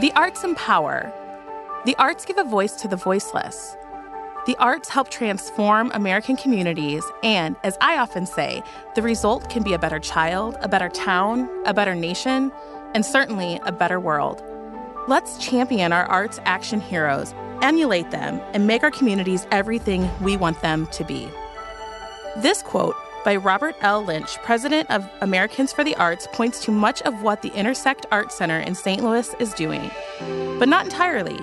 The arts empower. The arts give a voice to the voiceless. The arts help transform American communities, and as I often say, the result can be a better child, a better town, a better nation, and certainly a better world. Let's champion our arts action heroes, emulate them, and make our communities everything we want them to be. This quote by Robert L. Lynch, president of Americans for the Arts, points to much of what the Intersect Art Center in St. Louis is doing, but not entirely.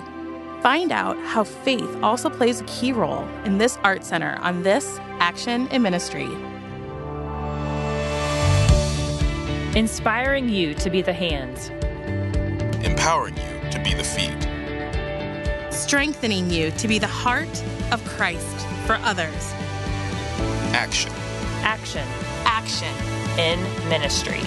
Find out how faith also plays a key role in this art center on this Action in Ministry. Inspiring you to be the hands, empowering you to be the feet, strengthening you to be the heart of Christ for others. Action. Action. Action. In ministry.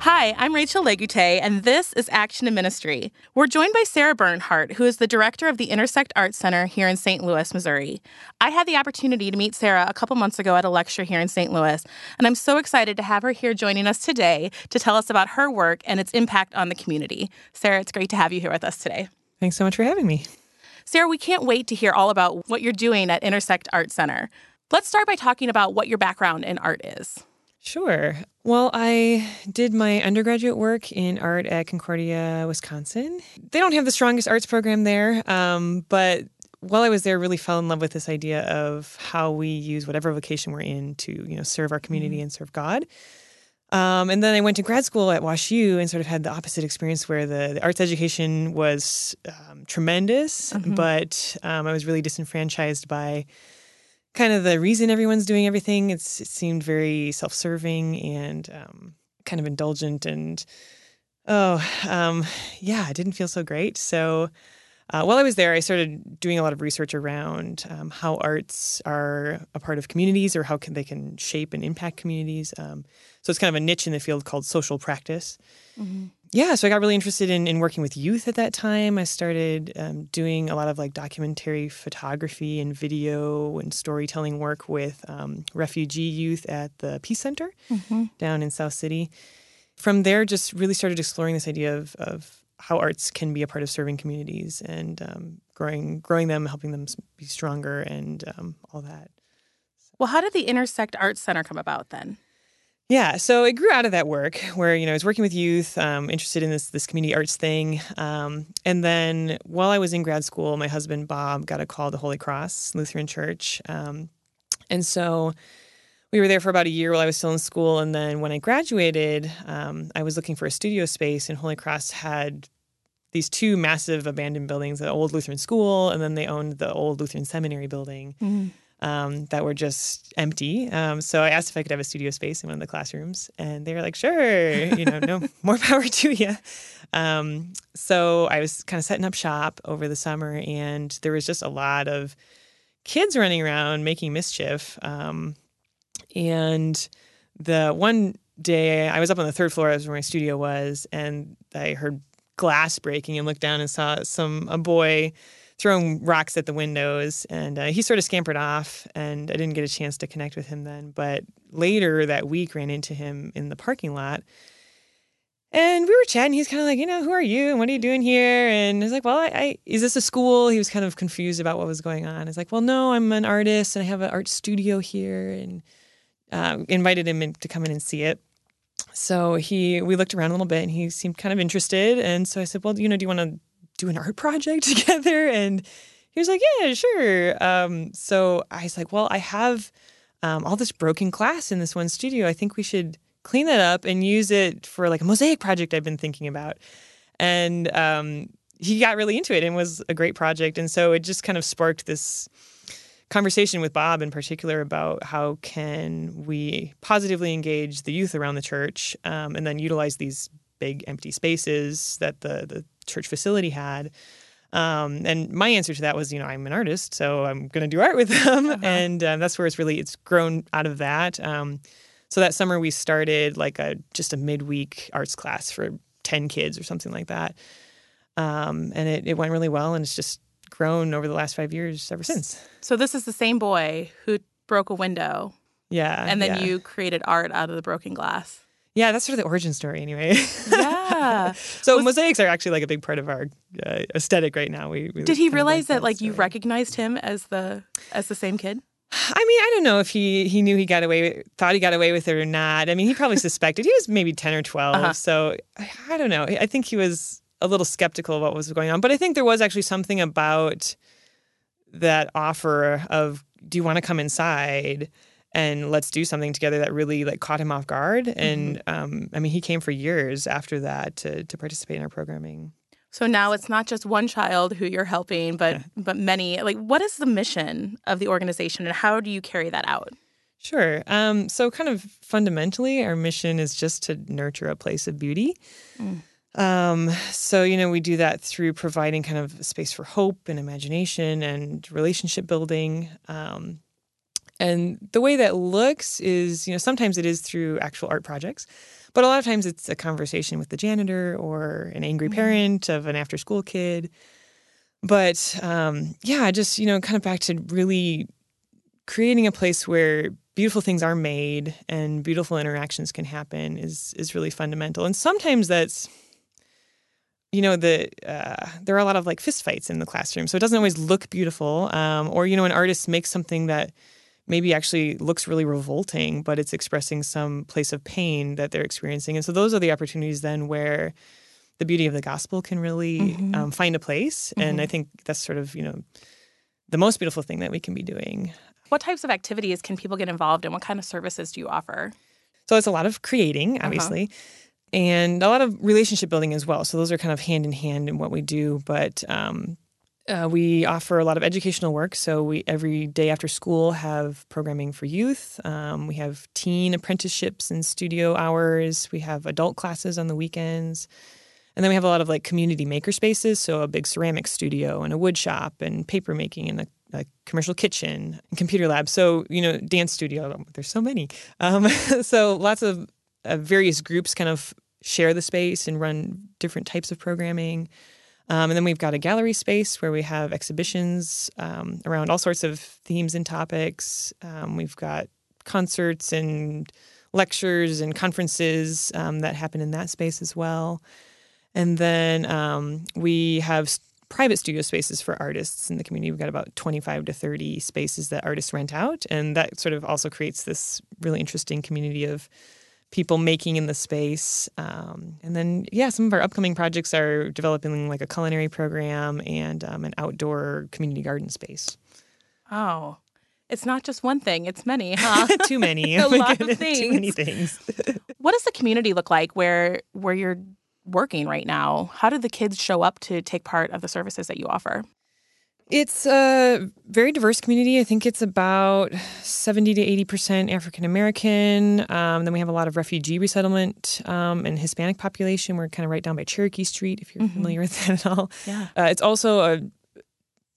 Hi, I'm Rachel Legute, and this is Action in Ministry. We're joined by Sarah Bernhardt, who is the director of the Intersect Arts Center here in St. Louis, Missouri. I had the opportunity to meet Sarah a couple months ago at a lecture here in St. Louis, and I'm so excited to have her here joining us today to tell us about her work and its impact on the community. Sarah, it's great to have you here with us today. Thanks so much for having me. Sarah, we can't wait to hear all about what you're doing at Intersect Art Center. Let's start by talking about what your background in art is. Sure. Well, I did my undergraduate work in art at Concordia, Wisconsin. They don't have the strongest arts program there, um, but while I was there, really fell in love with this idea of how we use whatever vocation we're in to, you know, serve our community mm-hmm. and serve God. Um, and then I went to grad school at WashU and sort of had the opposite experience where the, the arts education was um, tremendous, mm-hmm. but um, I was really disenfranchised by kind of the reason everyone's doing everything. It's, it seemed very self serving and um, kind of indulgent. And oh, um, yeah, it didn't feel so great. So uh, while I was there, I started doing a lot of research around um, how arts are a part of communities or how can they can shape and impact communities. Um, so it's kind of a niche in the field called social practice. Mm-hmm yeah, so I got really interested in, in working with youth at that time. I started um, doing a lot of like documentary photography and video and storytelling work with um, refugee youth at the Peace Center mm-hmm. down in South City. From there, just really started exploring this idea of, of how arts can be a part of serving communities and um, growing growing them, helping them be stronger, and um, all that. Well, how did the Intersect Arts Center come about then? Yeah, so it grew out of that work where you know I was working with youth, um, interested in this this community arts thing, um, and then while I was in grad school, my husband Bob got a call to Holy Cross Lutheran Church, um, and so we were there for about a year while I was still in school, and then when I graduated, um, I was looking for a studio space, and Holy Cross had these two massive abandoned buildings, the old Lutheran school, and then they owned the old Lutheran seminary building. Mm-hmm um, that were just empty. Um, so I asked if I could have a studio space in one of the classrooms, and they were like, "Sure, you know, no more power to you." Um, so I was kind of setting up shop over the summer, and there was just a lot of kids running around making mischief. Um, and the one day I was up on the third floor, where my studio was, and I heard glass breaking and looked down and saw some a boy throwing rocks at the windows. And uh, he sort of scampered off, and I didn't get a chance to connect with him then. But later that week, ran into him in the parking lot. And we were chatting. He's kind of like, you know, who are you and what are you doing here? And I was like, well, I, I, is this a school? He was kind of confused about what was going on. I was like, well, no, I'm an artist and I have an art studio here, and uh, invited him in to come in and see it. So he, we looked around a little bit, and he seemed kind of interested. And so I said, well, you know, do you want to do an art project together? And he was like, yeah, sure. Um, so I was like, well, I have um, all this broken glass in this one studio. I think we should clean that up and use it for like a mosaic project I've been thinking about. And um, he got really into it and was a great project. And so it just kind of sparked this conversation with Bob in particular about how can we positively engage the youth around the church um, and then utilize these big empty spaces that the the church facility had. Um, and my answer to that was, you know, I'm an artist, so I'm going to do art with them, uh-huh. and um, that's where it's really it's grown out of that. Um, so that summer we started like a just a midweek arts class for ten kids or something like that, um, and it, it went really well, and it's just grown over the last five years ever since. So this is the same boy who broke a window, yeah, and then yeah. you created art out of the broken glass. Yeah, that's sort of the origin story, anyway. Yeah. so mosaics are actually like a big part of our uh, aesthetic right now. We, we Did he realize that that like you recognized him as the as the same kid? I mean, I don't know if he he knew he got away, thought he got away with it or not. I mean, he probably suspected. He was maybe ten or 12 Uh-huh. so I, I don't know. I think he was a little skeptical of what was going on, but I think there was actually something about that offer of, "Do you want to come inside?" And let's do something together that really like caught him off guard. And um, I mean, he came for years after that to to participate in our programming. So now it's not just one child who you're helping, but but many. Like, what is the mission of the organization, and how do you carry that out? Sure. Um, so, kind of fundamentally, our mission is just to nurture a place of beauty. Um, so, you know, we do that through providing kind of a space for hope and imagination and relationship building. Um, and the way that looks is, you know, sometimes it is through actual art projects, but a lot of times it's a conversation with the janitor or an angry parent of an after school kid. But um, yeah, just, you know, kind of back to really creating a place where beautiful things are made and beautiful interactions can happen is is really fundamental. And sometimes that's you know the uh, there are a lot of like fistfights in the classroom, so it doesn't always look beautiful. Um, or you know, an artist makes something that maybe actually looks really revolting, but it's expressing some place of pain that they're experiencing. And so those are the opportunities then where the beauty of the gospel can really um, find a place. And I think that's sort of you know the most beautiful thing that we can be doing. What types of activities can people get involved in? What kind of services do you offer? So it's a lot of creating, obviously, and a lot of relationship building as well. So those are kind of hand in hand in what we do. But um, uh, we offer a lot of educational work. So we every day after school have programming for youth. Um, we have teen apprenticeships and studio hours. We have adult classes on the weekends. And then we have a lot of like community maker spaces, so a big ceramic studio and a wood shop and paper making and a, a commercial kitchen and computer lab. So you know, dance studio. There's so many. Um, so lots of uh, various groups kind of share the space and run different types of programming. Um, and then we've got a gallery space where we have exhibitions um, around all sorts of themes and topics. Um, we've got concerts and lectures and conferences um, that happen in that space as well. And then um, we have private studio spaces for artists in the community. We've got about 25 to 30 spaces that artists rent out. And that sort of also creates this really interesting community of people making in the space. Um, and then, yeah, some of our upcoming projects are developing like a culinary program and um, an outdoor community garden space. Oh, it's not just one thing; it's many, huh? Too many. A Oh my lot of goodness, Too many things. things. what does the community look like where where you're working right now? How do the kids show up to take part of the services that you offer? It's a very diverse community. I think it's about 70 to 80% African American. Um, then we have a lot of refugee resettlement um, and Hispanic population. We're kind of right down by Cherokee Street, if you're familiar with that at all. Yeah. Uh, it's also a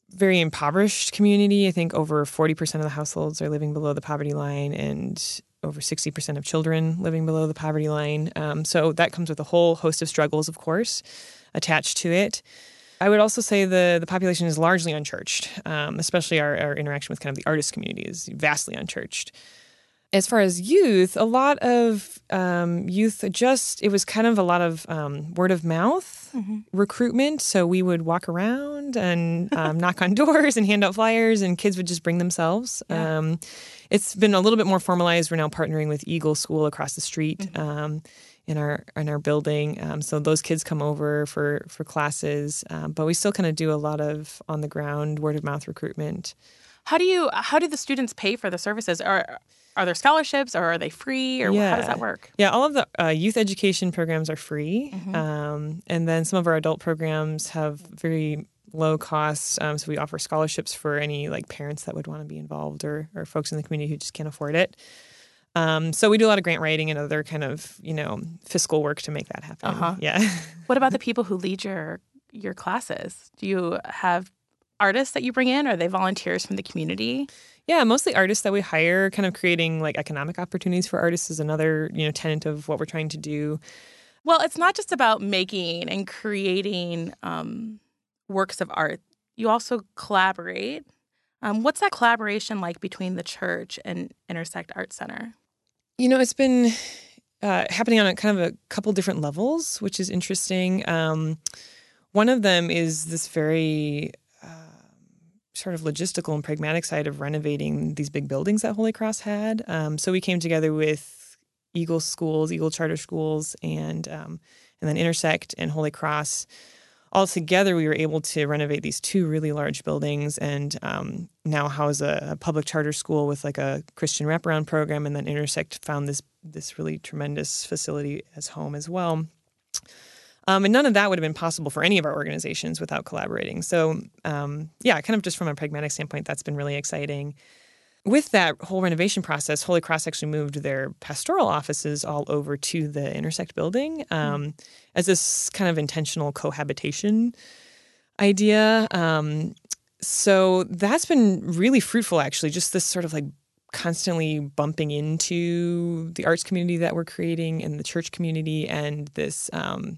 very impoverished community. I think over 40% of the households are living below the poverty line and over 60% of children living below the poverty line. Um, so that comes with a whole host of struggles, of course, attached to it. I would also say the the population is largely unchurched, um, especially our, our interaction with kind of the artist community is vastly unchurched. As far as youth, a lot of um, youth just it was kind of a lot of um, word of mouth recruitment. So we would walk around and um, knock on doors and hand out flyers, and kids would just bring themselves. Um, it's been a little bit more formalized. We're now partnering with Eagle School across the street um, in our in our building. Um, so those kids come over for for classes, um, but we still kind of do a lot of on the ground word of mouth recruitment. How do you how do the students pay for the services? Are are there scholarships or are they free or how does that work? Yeah, all of the uh, youth education programs are free, Mm-hmm. um, and then some of our adult programs have very low costs. Um, so we offer scholarships for any like parents that would want to be involved or or folks in the community who just can't afford it. Um, so we do a lot of grant writing and other kind of you know fiscal work to make that happen. Uh-huh. Yeah. What about the people who lead your your classes? Do you have artists that you bring in? Are they volunteers from the community? Yeah, mostly artists that we hire, kind of creating like economic opportunities for artists is another, you know, tenet of what we're trying to do. Well, it's not just about making and creating um, works of art. You also collaborate. Um, what's that collaboration like between the church and Intersect Art Center? You know, it's been uh, happening on a kind of a couple different levels, which is interesting. Um, one of them is this very um, sort of logistical and pragmatic side of renovating these big buildings that Holy Cross had. Um, so we came together with Eagle Schools, Eagle Charter Schools, and um, and then Intersect and Holy Cross all together, we were able to renovate these two really large buildings and um, now house a, a, public charter school with like a Christian wraparound program. And then Intersect found this this really tremendous facility as home as well. Um, and none of that would have been possible for any of our organizations without collaborating. So, um, yeah, kind of just from a pragmatic standpoint, that's been really exciting with that whole renovation process, Holy Cross actually moved their pastoral offices all over to the Intersect building um, mm. as this kind of intentional cohabitation idea. Um, so that's been really fruitful, actually, just this sort of like constantly bumping into the arts community that we're creating and the church community and this. Um,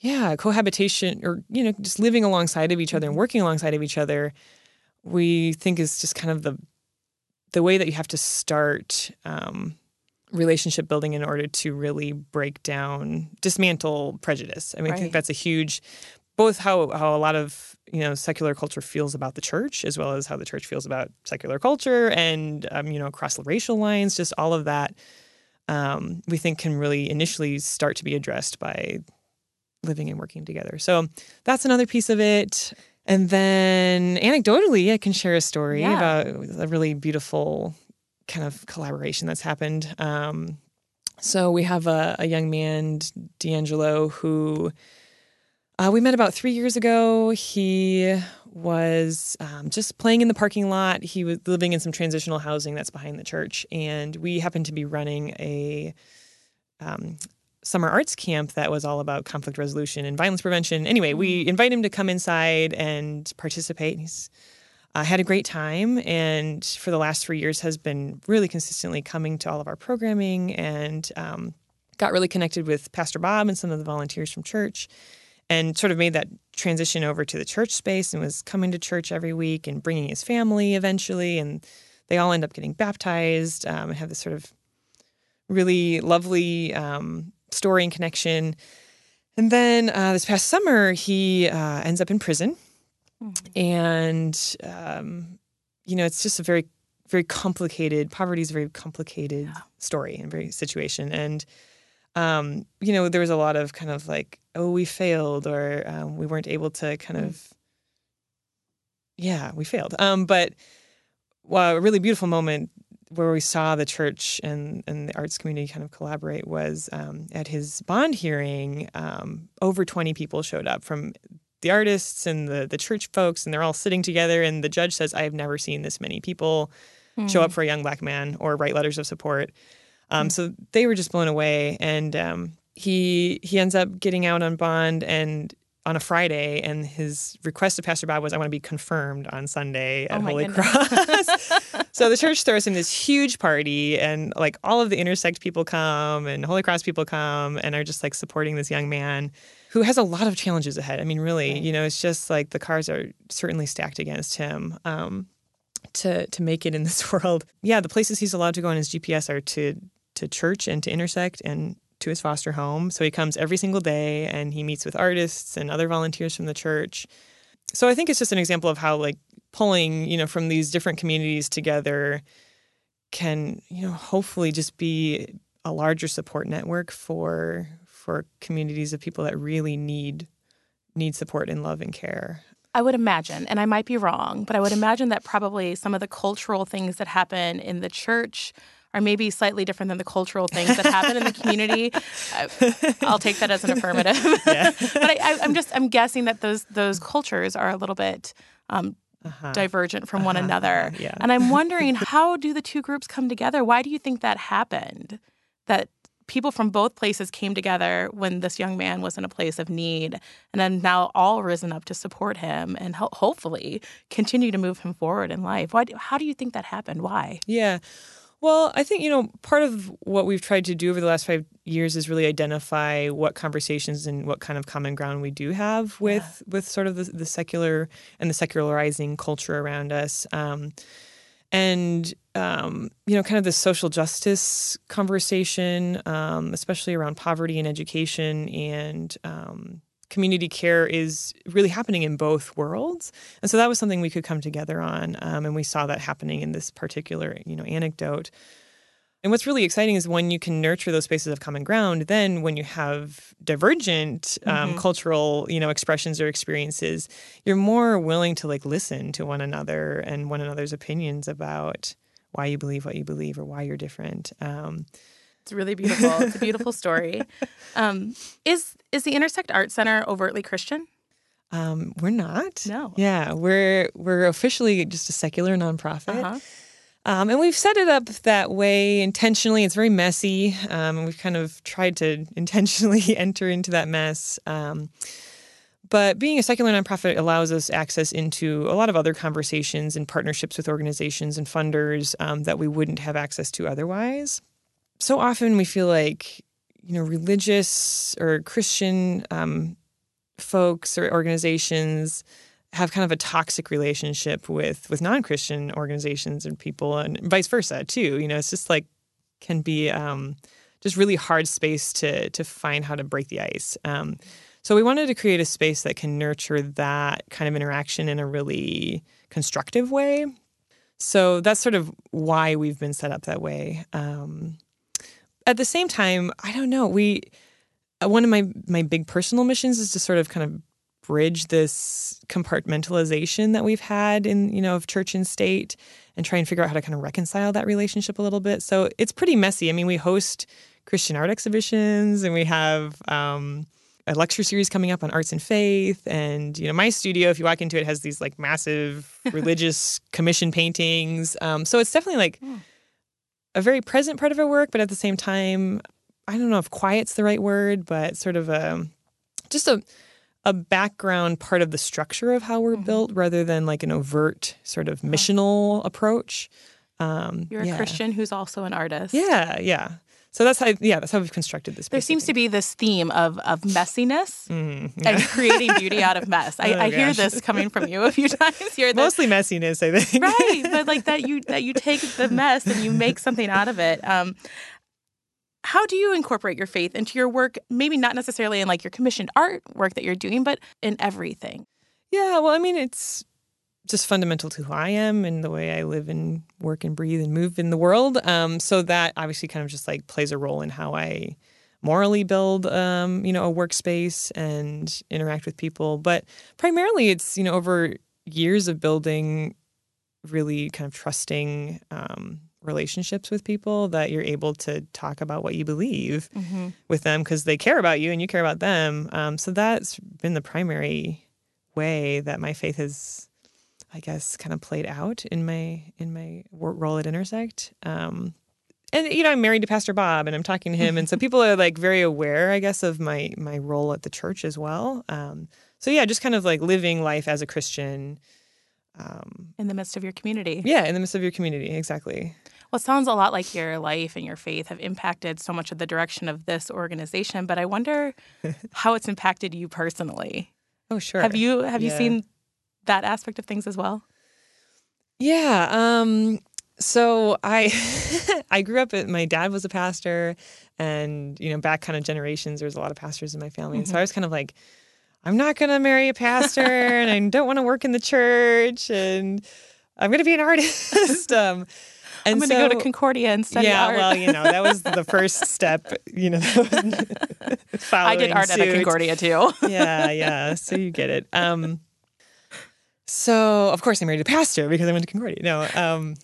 yeah, cohabitation or, you know, just living alongside of each other and mm-hmm. working alongside of each other, we think is just kind of the the way that you have to start um, relationship building in order to really break down, dismantle prejudice. I mean, right. I think that's a huge, both how how a lot of you know secular culture feels about the church, as well as how the church feels about secular culture, and um, you know across the racial lines, just all of that. Um, we think can really initially start to be addressed by living and working together. So that's another piece of it. And then anecdotally, I can share a story yeah. about a really beautiful kind of collaboration that's happened. Um, so we have a, a, young man, D'Angelo, who uh, we met about three years ago. He was um, just playing in the parking lot. He was living in some transitional housing that's behind the church, and we happened to be running a um, summer arts camp that was all about conflict resolution and violence prevention. Anyway, we mm-hmm. invited him to come inside and participate. He's uh, had a great time, and for the last three years has been really consistently coming to all of our programming and um, got really connected with Pastor Bob and some of the volunteers from church, and sort of made that transition over to the church space and was coming to church every week and bringing his family eventually, and they all end up getting baptized um, and have this sort of really lovely um, story and connection. And then uh, this past summer, he uh, ends up in prison. Mm-hmm. And, um, you know, it's just a very, very complicated, poverty is a very complicated yeah. story and very situation. And, um, you know, there was a lot of kind of like, oh, we failed or um, we weren't able to kind mm-hmm. of, yeah, we failed. Um, but well, a really beautiful moment where we saw the church and, and the arts community kind of collaborate was um, at his bond hearing. Um, over 20 people showed up from the artists and the, the church folks, and they're all sitting together. And the judge says, I have never seen this many people mm. show up hmm. for a young black man or write letters of support. Um, mm. So they were just blown away. And um, he he ends up getting out on bond and on a Friday, and his request to Pastor Bob was, "I want to be confirmed on Sunday at oh Holy goodness. Cross." so the church throws him this huge party, and like all of the intersect people come, and Holy Cross people come, and are just like supporting this young man who has a lot of challenges ahead. I mean, really, you know, it's just like the cards are certainly stacked against him. Um, to to make it in this world, yeah, the places he's allowed to go on his GPS are to to church and to intersect and to his foster home. So he comes every single day and he meets with artists and other volunteers from the church. So I think it's just an example of how like pulling, you know, from these different communities together can, you know, hopefully just be a larger support network for for communities of people that really need need support and love and care. I would imagine, and I might be wrong, but I would imagine that probably some of the cultural things that happen in the church are maybe slightly different than the cultural things that happen in the community. I, will take that as an affirmative. Yeah. but I, am just I'm guessing that those those cultures are a little bit. Um, uh-huh. divergent from uh-huh. one another. Yeah. And I'm wondering how do the two groups come together? Why do you think that happened? That people from both places came together when this young man was in a place of need and then now all risen up to support him and ho- hopefully continue to move him forward in life. Why how do you think that happened? Why? Yeah. Well, I think, you know, part of what we've tried to do over the last five years is really identify what conversations and what kind of common ground we do have with yeah. with sort of the, the, secular and the secularizing culture around us. Um, and um, you know, kind of the social justice conversation, um, especially around poverty and education and um, community care, is really happening in both worlds. And so that was something we could come together on. Um, and we saw that happening in this particular, you know, anecdote. And what's really exciting is when you can nurture those spaces of common ground, then when you have divergent um, mm-hmm. cultural, you know, expressions or experiences, you're more willing to like listen to one another and one another's opinions about why you believe what you believe or why you're different. Um, it's really beautiful. It's a beautiful story. Um, is is the Intersect Art Center overtly Christian? Um, we're not. No. Yeah, we're we're officially just a secular nonprofit. Uh-huh. Um, and we've set it up that way intentionally. It's very messy. Um, we've kind of tried to intentionally enter into that mess. Um, but being a secular nonprofit allows us access into a lot of other conversations and partnerships with organizations and funders um, that we wouldn't have access to otherwise. So often we feel like, you know, religious or Christian um, folks or organizations have kind of a toxic relationship with with non-christian organizations and people and vice versa too. You know it's just like can be um, just really hard space to to find how to break the ice. Um, so we wanted to create a space that can nurture that kind of interaction in a really constructive way. So that's sort of why we've been set up that way. Um, at the same time i don't know we one of my my big personal missions is to sort of kind of bridge this compartmentalization that we've had in you know of church and state and try and figure out how to kind of reconcile that relationship a little bit. So it's pretty messy. I mean we host christian art exhibitions and we have um, a lecture series coming up on arts and faith. And you know my studio if you walk into it has these like massive religious commission paintings. Um, so it's definitely like mm. A very present part of our work but at the same time i don't know if quiet's the right word but sort of a just a a background part of the structure of how we're mm-hmm. built rather than like an overt sort of missional approach. Um, You're a yeah. Christian who's also an artist. Yeah, yeah. So that's how, yeah, that's how we've constructed this. There seems to be this theme of of messiness mm, yeah. and creating beauty out of mess. I, oh, I hear this coming from you a few times here. Mostly messiness, I think. right, but like that you that you take the mess and you make something out of it. Um, how do you incorporate your faith into your work maybe not necessarily in like your commissioned art work that you're doing but in everything yeah well i mean it's just fundamental to who i am and the way i live and work and breathe and move in the world um, so that obviously kind of just like plays a role in how i morally build um, you know a workspace and interact with people but primarily it's you know over years of building really kind of trusting um, relationships with people that you're able to talk about what you believe mm-hmm. with them because they care about you and you care about them. Um, so that's been the primary way that my faith has, I guess, kind of played out in my in my role at Intersect. Um, and you know, I'm married to Pastor Bob, and I'm talking to him, and so people are like very aware, I guess, of my my role at the church as well. Um, so yeah, just kind of like living life as a Christian. Um, in the midst of your community. Yeah, in the midst of your community, exactly. Well, it sounds a lot like your life and your faith have impacted so much of the direction of this organization, but I wonder how it's impacted you personally. Oh, sure. Have you have yeah. you seen that aspect of things as well? Yeah. Um, so I I grew up at, my dad was a pastor and you know back kind of generations there was a lot of pastors in my family. Mm-hmm. And so I was kind of like I'm not going to marry a pastor and I don't want to work in the church and I'm going to be an artist. um, and I'm going to so, go to Concordia and study yeah, art. well, you know, that was the first step. You know, I did art suit. at a Concordia too. yeah, yeah. So you get it. Um, so of course I married a pastor because I went to Concordia. No. Um,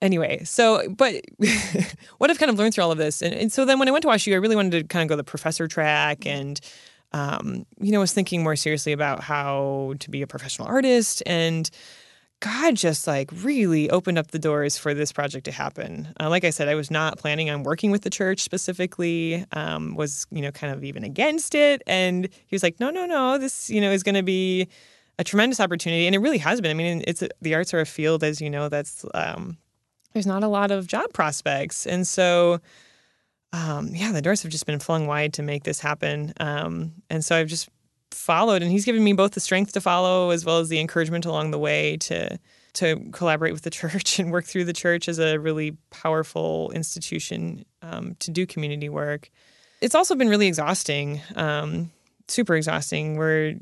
anyway, so but what I've kind of learned through all of this, and, and so then when I went to WashU, I really wanted to kind of go the professor track and. Um, you know, was thinking more seriously about how to be a professional artist and God just like really opened up the doors for this project to happen. Uh, like I said, I was not planning on working with the church specifically. Um, was you know kind of even against it, and he was like, "No, no, no. This you know is going to be a tremendous opportunity, and it really has been. I mean, it's the arts are a field, as you know, that's um, there's not a lot of job prospects, and so." Um, yeah, the doors have just been flung wide to make this happen. Um, and so I've just followed and he's given me both the strength to follow as well as the encouragement along the way to to collaborate with the church and work through the church as a really powerful institution um, to do community work. It's also been really exhausting, um, super exhausting. We're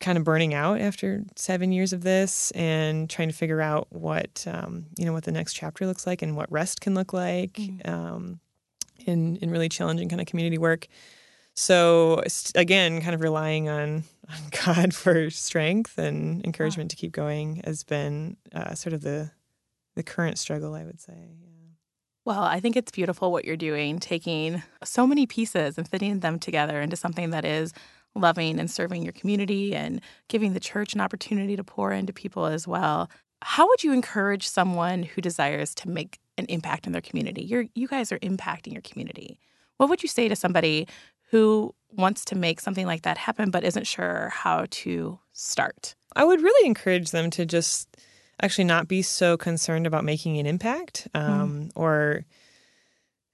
kind of burning out after seven years of this and trying to figure out what um, you know what the next chapter looks like and what rest can look like mm. um, in in really challenging kind of community work. So again, kind of relying on on God for strength and encouragement to keep going has been uh, sort of the the current struggle, I would say. Yeah. Well, I think it's beautiful what you're doing, taking so many pieces and fitting them together into something that is loving and serving your community and giving the church an opportunity to pour into people as well. How would you encourage someone who desires to make an impact in their community? You're, you guys are impacting your community. What would you say to somebody who wants to make something like that happen but isn't sure how to start? I would really encourage them to just actually not be so concerned about making an impact um, mm. or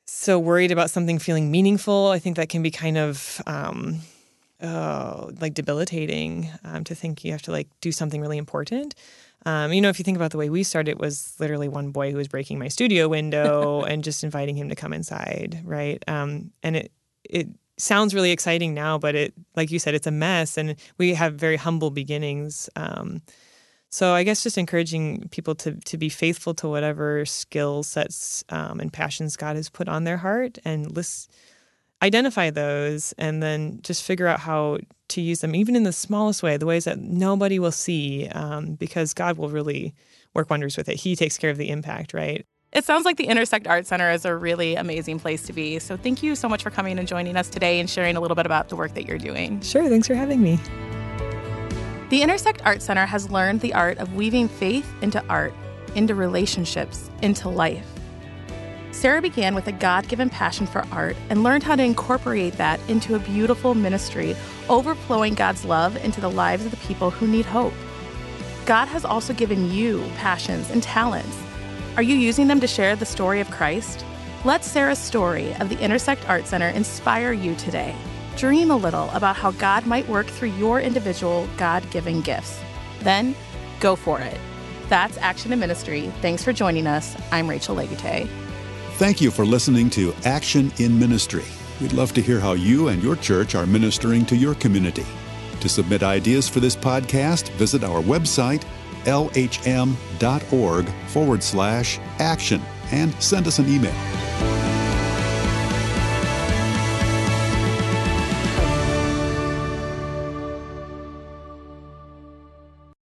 so worried about something feeling meaningful. I think that can be kind of um, oh, like debilitating um, to think you have to like do something really important. Um, you know, if you think about the way we started, it was literally one boy who was breaking my studio window and just inviting him to come inside, right? Um, and it it sounds really exciting now, but it, like you said, it's a mess, and we have very humble beginnings. Um, so I guess just encouraging people to to be faithful to whatever skill sets um, and passions God has put on their heart, and list, identify those, and then just figure out how to use them, even in the smallest way, the ways that nobody will see, um, because God will really work wonders with it. He takes care of the impact, right? It sounds like the Intersect Art Center is a really amazing place to be. So thank you so much for coming and joining us today and sharing a little bit about the work that you're doing. Sure, thanks for having me. The Intersect Art Center has learned the art of weaving faith into art, into relationships, into life. Sarah began with a God given passion for art and learned how to incorporate that into a beautiful ministry, overflowing God's love into the lives of the people who need hope. God has also given you passions and talents are you using them to share the story of Christ? Let Sarah's story of the Intersect Art Center inspire you today. Dream a little about how God might work through your individual God given gifts. Then go for it. That's Action and Ministry. Thanks for joining us. I'm Rachel Legute. Thank you for listening to Action in Ministry. We'd love to hear how you and your church are ministering to your community. To submit ideas for this podcast, visit our website lhm.org forward slash action and send us an email.